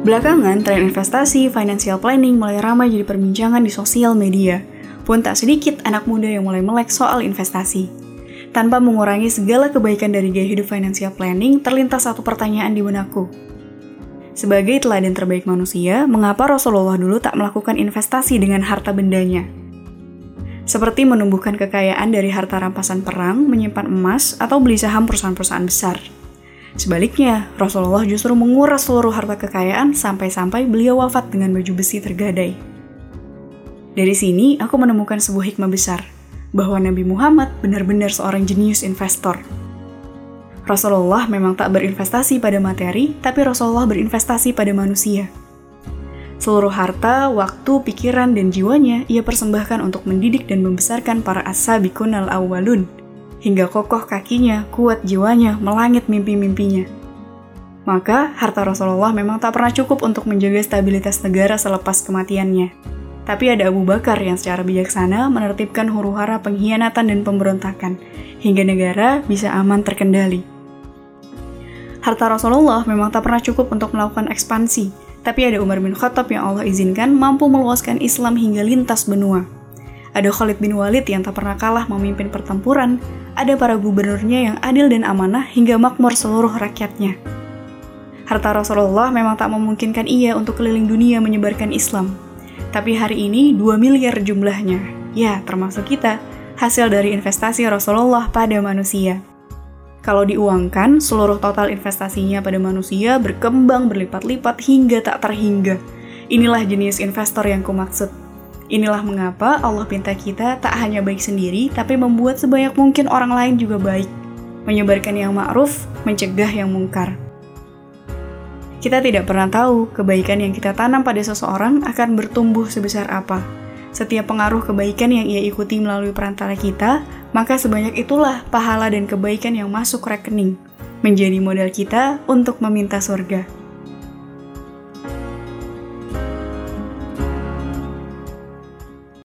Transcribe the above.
Belakangan, tren investasi, financial planning mulai ramai jadi perbincangan di sosial media. Pun tak sedikit anak muda yang mulai melek soal investasi. Tanpa mengurangi segala kebaikan dari gaya hidup financial planning, terlintas satu pertanyaan di benakku. Sebagai teladan terbaik manusia, mengapa Rasulullah dulu tak melakukan investasi dengan harta bendanya? Seperti menumbuhkan kekayaan dari harta rampasan perang, menyimpan emas, atau beli saham perusahaan-perusahaan besar. Sebaliknya, Rasulullah justru menguras seluruh harta kekayaan sampai-sampai beliau wafat dengan baju besi tergadai. Dari sini, aku menemukan sebuah hikmah besar, bahwa Nabi Muhammad benar-benar seorang jenius investor. Rasulullah memang tak berinvestasi pada materi, tapi Rasulullah berinvestasi pada manusia. Seluruh harta, waktu, pikiran, dan jiwanya ia persembahkan untuk mendidik dan membesarkan para as-sabiqun al-awwalun, hingga kokoh kakinya, kuat jiwanya, melangit mimpi-mimpinya. Maka, harta Rasulullah memang tak pernah cukup untuk menjaga stabilitas negara selepas kematiannya. Tapi ada Abu Bakar yang secara bijaksana menertibkan huru-hara pengkhianatan dan pemberontakan, hingga negara bisa aman terkendali. Harta Rasulullah memang tak pernah cukup untuk melakukan ekspansi, tapi ada Umar bin Khattab yang Allah izinkan mampu meluaskan Islam hingga lintas benua. Ada Khalid bin Walid yang tak pernah kalah memimpin pertempuran, ada para gubernurnya yang adil dan amanah hingga makmur seluruh rakyatnya. Harta Rasulullah memang tak memungkinkan ia untuk keliling dunia menyebarkan Islam. Tapi hari ini 2 miliar jumlahnya. Ya, termasuk kita, hasil dari investasi Rasulullah pada manusia. Kalau diuangkan, seluruh total investasinya pada manusia berkembang berlipat-lipat hingga tak terhingga. Inilah jenis investor yang kumaksud. Inilah mengapa Allah pinta kita tak hanya baik sendiri, tapi membuat sebanyak mungkin orang lain juga baik. Menyebarkan yang ma'ruf, mencegah yang mungkar. Kita tidak pernah tahu kebaikan yang kita tanam pada seseorang akan bertumbuh sebesar apa. Setiap pengaruh kebaikan yang ia ikuti melalui perantara kita, maka sebanyak itulah pahala dan kebaikan yang masuk rekening, menjadi modal kita untuk meminta surga.